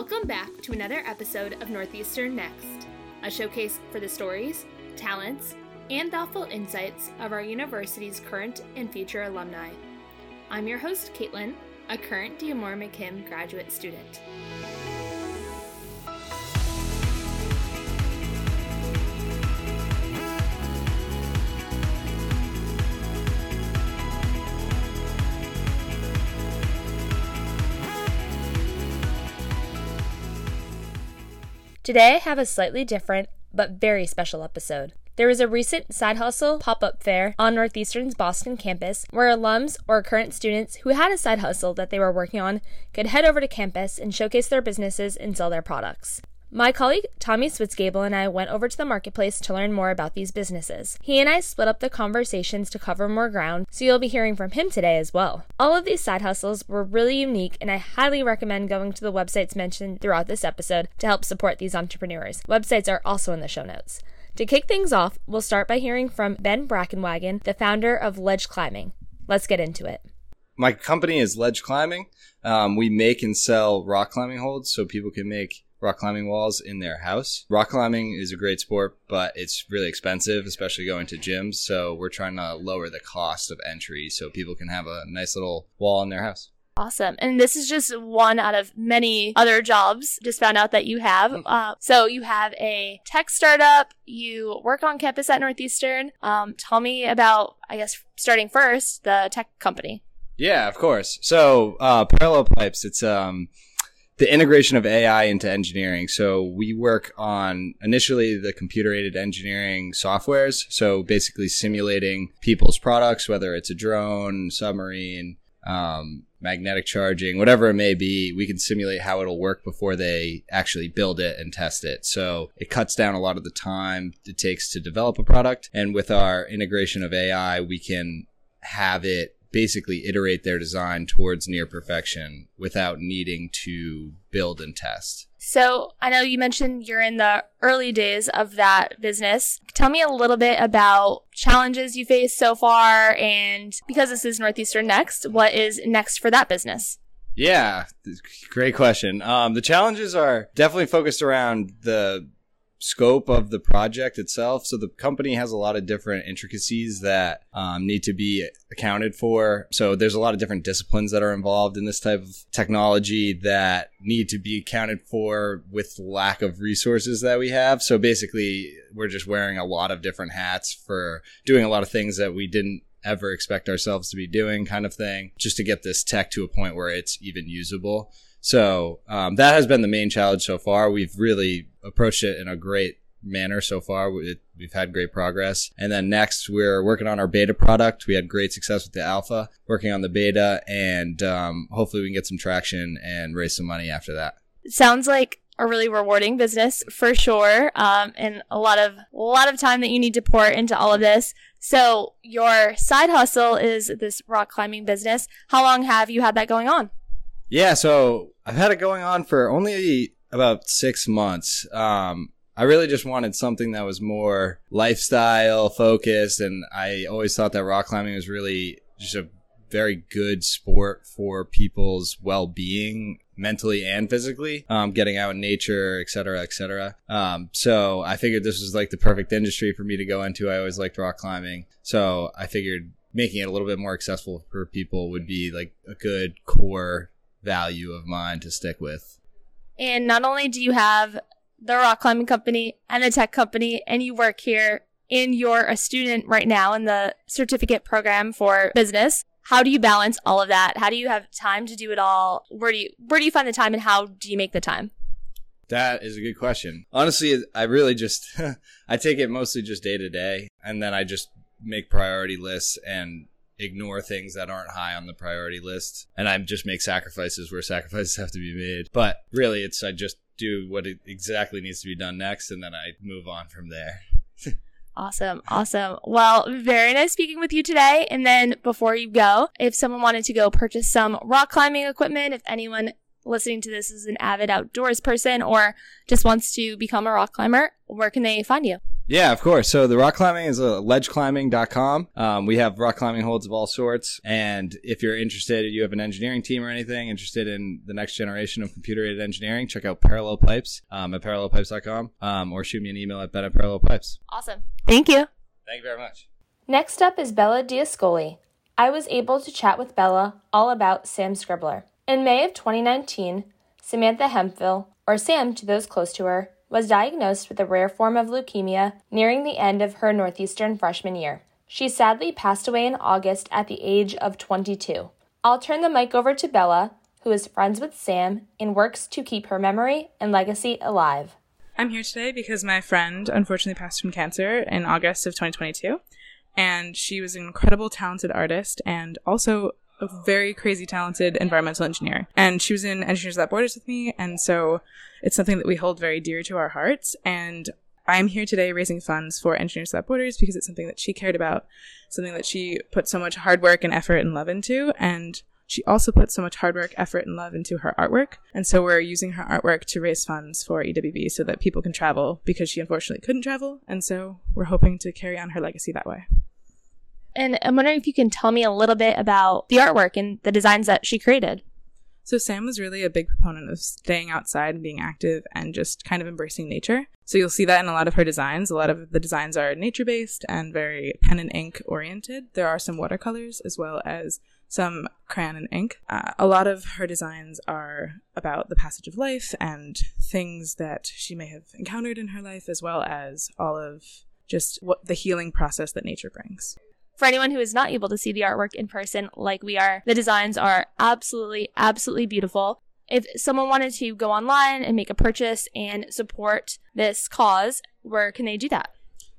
Welcome back to another episode of Northeastern Next, a showcase for the stories, talents, and thoughtful insights of our university's current and future alumni. I'm your host, Caitlin, a current D'Amore McKim graduate student. Today I have a slightly different but very special episode. There was a recent side hustle pop up fair on Northeastern's Boston campus where alums or current students who had a side hustle that they were working on could head over to campus and showcase their businesses and sell their products. My colleague Tommy Switzgable and I went over to the marketplace to learn more about these businesses. He and I split up the conversations to cover more ground, so you'll be hearing from him today as well. All of these side hustles were really unique, and I highly recommend going to the websites mentioned throughout this episode to help support these entrepreneurs. Websites are also in the show notes. To kick things off, we'll start by hearing from Ben Brakenwagon, the founder of Ledge Climbing. Let's get into it. My company is Ledge Climbing. Um, we make and sell rock climbing holds so people can make rock climbing walls in their house. Rock climbing is a great sport, but it's really expensive, especially going to gyms. So we're trying to lower the cost of entry so people can have a nice little wall in their house. Awesome. And this is just one out of many other jobs. Just found out that you have. Mm. Uh, so you have a tech startup. You work on campus at Northeastern. Um, tell me about, I guess, starting first, the tech company. Yeah, of course. So uh, Parallel Pipes. It's um, the integration of AI into engineering. So we work on initially the computer aided engineering softwares. So basically simulating people's products, whether it's a drone, submarine, um, magnetic charging, whatever it may be, we can simulate how it'll work before they actually build it and test it. So it cuts down a lot of the time it takes to develop a product. And with our integration of AI, we can have it basically iterate their design towards near perfection without needing to build and test. So, I know you mentioned you're in the early days of that business. Tell me a little bit about challenges you faced so far and because this is Northeastern Next, what is next for that business? Yeah, great question. Um, the challenges are definitely focused around the scope of the project itself. So the company has a lot of different intricacies that um, need to be accounted for. So there's a lot of different disciplines that are involved in this type of technology that need to be accounted for with lack of resources that we have. So basically, we're just wearing a lot of different hats for doing a lot of things that we didn't ever expect ourselves to be doing kind of thing just to get this tech to a point where it's even usable. So um, that has been the main challenge so far. We've really approached it in a great manner so far. We've had great progress. And then next, we're working on our beta product. We had great success with the alpha, working on the beta, and um, hopefully we can get some traction and raise some money after that. sounds like a really rewarding business for sure, um, and a lot of a lot of time that you need to pour into all of this. So your side hustle is this rock climbing business. How long have you had that going on? Yeah, so I've had it going on for only about six months. Um, I really just wanted something that was more lifestyle focused, and I always thought that rock climbing was really just a very good sport for people's well-being mentally and physically um, getting out in nature et cetera et cetera. Um, so i figured this was like the perfect industry for me to go into. I always liked rock climbing. So i figured making it a little bit more accessible for people would be like a good core value of mine to stick with. And not only do you have the rock climbing company and the tech company, and you work here and you're a student right now in the certificate program for business. How do you balance all of that? How do you have time to do it all? Where do you where do you find the time and how do you make the time? That is a good question. Honestly, I really just I take it mostly just day to day and then I just make priority lists and ignore things that aren't high on the priority list and I just make sacrifices where sacrifices have to be made. But really, it's I just do what exactly needs to be done next and then I move on from there. Awesome. Awesome. Well, very nice speaking with you today. And then before you go, if someone wanted to go purchase some rock climbing equipment, if anyone listening to this is an avid outdoors person or just wants to become a rock climber, where can they find you? Yeah, of course. So the rock climbing is uh, ledgeclimbing.com. Um, we have rock climbing holds of all sorts. And if you're interested, you have an engineering team or anything interested in the next generation of computer aided engineering, check out Parallel Pipes um, at parallelpipes.com um, or shoot me an email at ben at Parallel Pipes. Awesome. Thank you. Thank you very much. Next up is Bella D'Ascoli. I was able to chat with Bella all about Sam Scribbler. In May of 2019, Samantha Hemphill, or Sam to those close to her, was diagnosed with a rare form of leukemia nearing the end of her Northeastern freshman year. She sadly passed away in August at the age of 22. I'll turn the mic over to Bella, who is friends with Sam and works to keep her memory and legacy alive. I'm here today because my friend unfortunately passed from cancer in August of 2022. And she was an incredible, talented artist and also a very crazy talented environmental engineer. And she was in Engineers Without Borders with me. And so it's something that we hold very dear to our hearts. And I'm here today raising funds for Engineers Without Borders because it's something that she cared about, something that she put so much hard work and effort and love into. And she also put so much hard work, effort, and love into her artwork. And so we're using her artwork to raise funds for EWB so that people can travel because she unfortunately couldn't travel. And so we're hoping to carry on her legacy that way. And I'm wondering if you can tell me a little bit about the artwork and the designs that she created. So Sam was really a big proponent of staying outside and being active and just kind of embracing nature. So you'll see that in a lot of her designs. A lot of the designs are nature based and very pen and ink oriented. There are some watercolors as well as some crayon and ink. Uh, a lot of her designs are about the passage of life and things that she may have encountered in her life, as well as all of just what the healing process that nature brings. For anyone who is not able to see the artwork in person like we are, the designs are absolutely, absolutely beautiful. If someone wanted to go online and make a purchase and support this cause, where can they do that?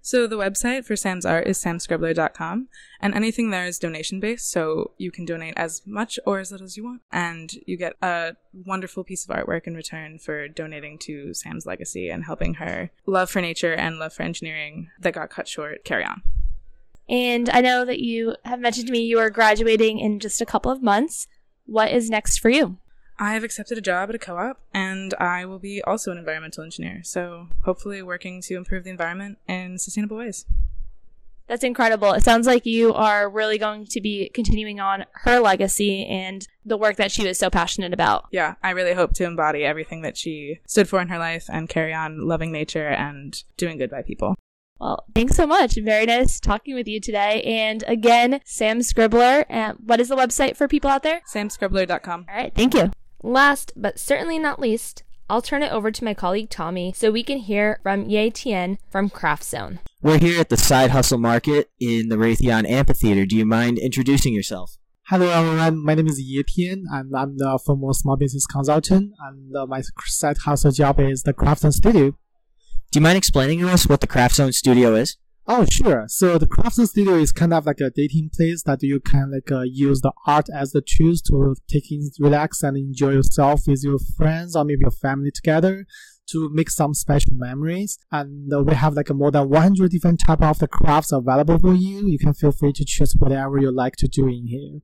So the website for Sam's art is samscribbler.com, and anything there is donation based, so you can donate as much or as little as you want, and you get a wonderful piece of artwork in return for donating to Sam's legacy and helping her love for nature and love for engineering that got cut short carry on. And I know that you have mentioned to me you are graduating in just a couple of months. What is next for you? I have accepted a job at a co op, and I will be also an environmental engineer. So, hopefully, working to improve the environment in sustainable ways. That's incredible. It sounds like you are really going to be continuing on her legacy and the work that she was so passionate about. Yeah, I really hope to embody everything that she stood for in her life and carry on loving nature and doing good by people. Well, thanks so much. Very nice talking with you today. And again, Sam Scribbler. And what is the website for people out there? SamScribbler.com. All right, thank you. Last but certainly not least, I'll turn it over to my colleague Tommy so we can hear from Ye Tian from Craft Zone. We're here at the Side Hustle Market in the Raytheon Amphitheater. Do you mind introducing yourself? Hello everyone, my name is Ye Tian and I'm the former small business consultant and uh, my side hustle job is the Craft Zone Studio. Do you mind explaining to us what the Craft Zone Studio is? Oh, sure. So the Craft Zone Studio is kind of like a dating place that you can like uh, use the art as the tools to take in, relax and enjoy yourself with your friends or maybe your family together to make some special memories. And uh, we have like a more than 100 different type of the crafts available for you. You can feel free to choose whatever you like to do in here.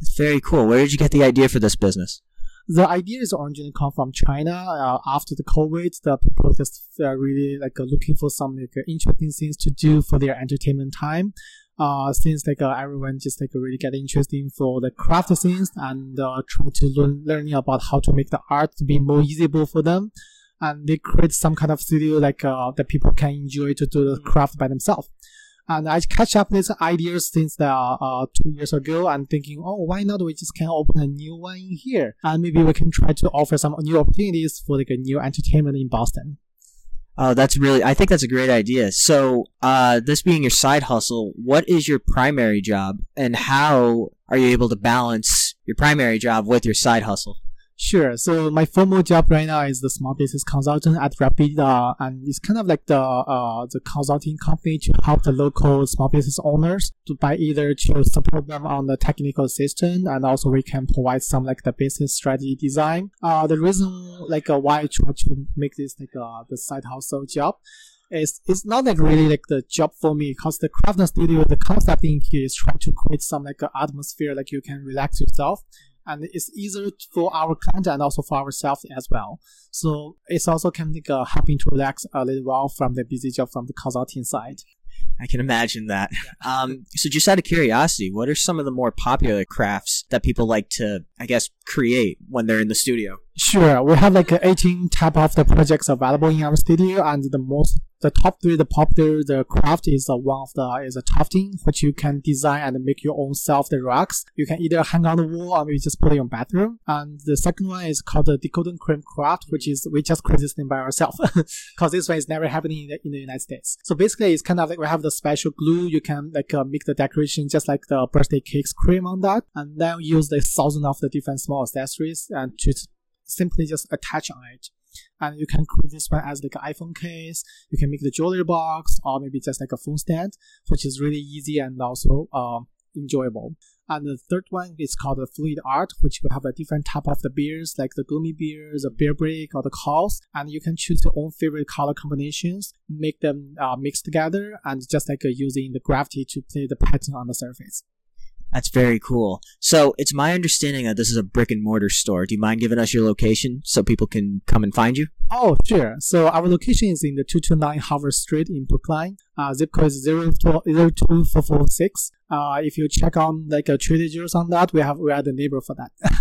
That's very cool. Where did you get the idea for this business? The idea is originally come from China. Uh, after the COVID, the people just uh, really like uh, looking for some like uh, interesting things to do for their entertainment time. Uh, since like uh, everyone just like really get interested for the craft things and uh, try to learn learning about how to make the art to be more usable for them. And they create some kind of studio like that people can enjoy to do the craft by themselves. And I catch up with ideas since the, uh, two years ago. I'm thinking, oh, why not we just can open a new one in here? And maybe we can try to offer some new opportunities for like a new entertainment in Boston. Oh, that's really, I think that's a great idea. So, uh, this being your side hustle, what is your primary job and how are you able to balance your primary job with your side hustle? Sure. So my formal job right now is the small business consultant at Rapida, and it's kind of like the uh, the consulting company to help the local small business owners to by either to support them on the technical system, and also we can provide some like the business strategy design. Uh, the reason like uh, why I try to make this like uh, the side hustle job is it's not like really like the job for me because the craft studio the concept in here is trying to create some like an atmosphere like you can relax yourself and it's easier for our client and also for ourselves as well. So it's also kind of like, uh, helping to relax a little while from the busy job from the consulting side. I can imagine that. Um, so, just out of curiosity, what are some of the more popular crafts that people like to, I guess, create when they're in the studio? Sure, we have like 18 type of the projects available in our studio, and the most the top three, the popular, the craft is one of the is a tufting, which you can design and make your own self the rocks. You can either hang on the wall or maybe just put it in your bathroom. And the second one is called the decoden cream craft, which is we just created this thing by ourselves because this one is never happening in the, in the, United States. So basically, it's kind of like we have the special glue. You can like uh, make the decoration just like the birthday cakes cream on that, and then use the thousand of the different small accessories and to simply just attach on it and you can create this one as like an iPhone case. You can make the jewelry box or maybe just like a phone stand, which is really easy and also uh, enjoyable. And the third one is called the fluid art, which will have a different type of the beers, like the gloomy beers, the beer break, or the calls. And you can choose your own favorite color combinations, make them uh, mix together, and just like uh, using the gravity to play the pattern on the surface. That's very cool. So it's my understanding that this is a brick and mortar store. Do you mind giving us your location so people can come and find you? Oh, sure. So our location is in the 229 Harvard Street in Brookline. Uh, zip code is 02446. Uh, if you check on like a Trader Joe's on that, we have we are the neighbor for that.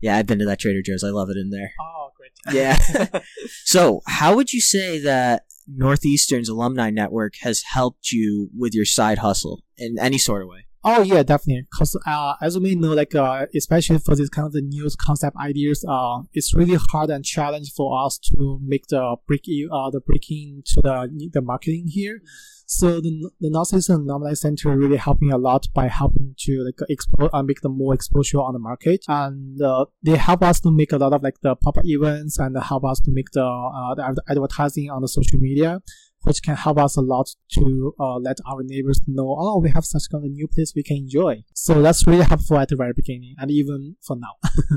yeah, I've been to that Trader Joe's. I love it in there. Oh, great. Yeah. so, how would you say that Northeastern's alumni network has helped you with your side hustle in any sort of way? Oh yeah, definitely. Cause uh, as you may know, like uh, especially for this kind of the new concept ideas, uh, it's really hard and challenge for us to make the break uh the breaking to the the marketing here. So the the Northeastern Alumni Center really helping a lot by helping to like explore uh, make the more exposure on the market, and uh, they help us to make a lot of like the pop up events and help us to make the uh, the advertising on the social media which can help us a lot to uh, let our neighbors know, oh, we have such kind of new place we can enjoy. So that's really helpful at the very beginning and even for now.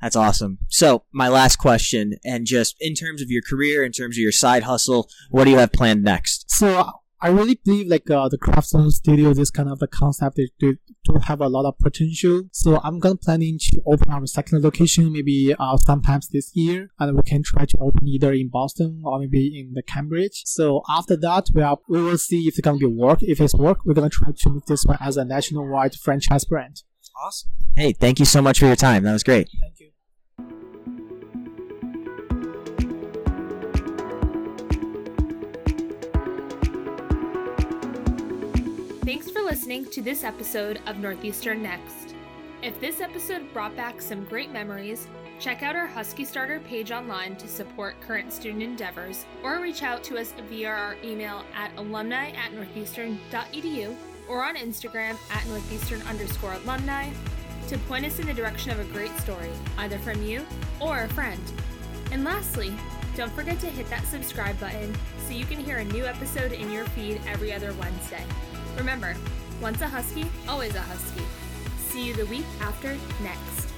That's awesome. So, my last question, and just in terms of your career, in terms of your side hustle, what do you have planned next? So, I really believe like uh, the Craftzone Studio, this kind of a concept, they do, do have a lot of potential. So I'm gonna planning to open our second location maybe uh, sometimes this year, and we can try to open either in Boston or maybe in the Cambridge. So after that, we are we will see if it's gonna be work. If it's work, we're gonna try to make this one as a nationwide franchise brand. Awesome. Hey, thank you so much for your time. That was great. Thank you. Listening to this episode of Northeastern Next. If this episode brought back some great memories, check out our Husky Starter page online to support current student endeavors, or reach out to us via our email at alumni at northeastern.edu or on Instagram at northeastern underscore alumni to point us in the direction of a great story, either from you or a friend. And lastly, don't forget to hit that subscribe button so you can hear a new episode in your feed every other Wednesday. Remember, once a husky, always a husky. See you the week after next.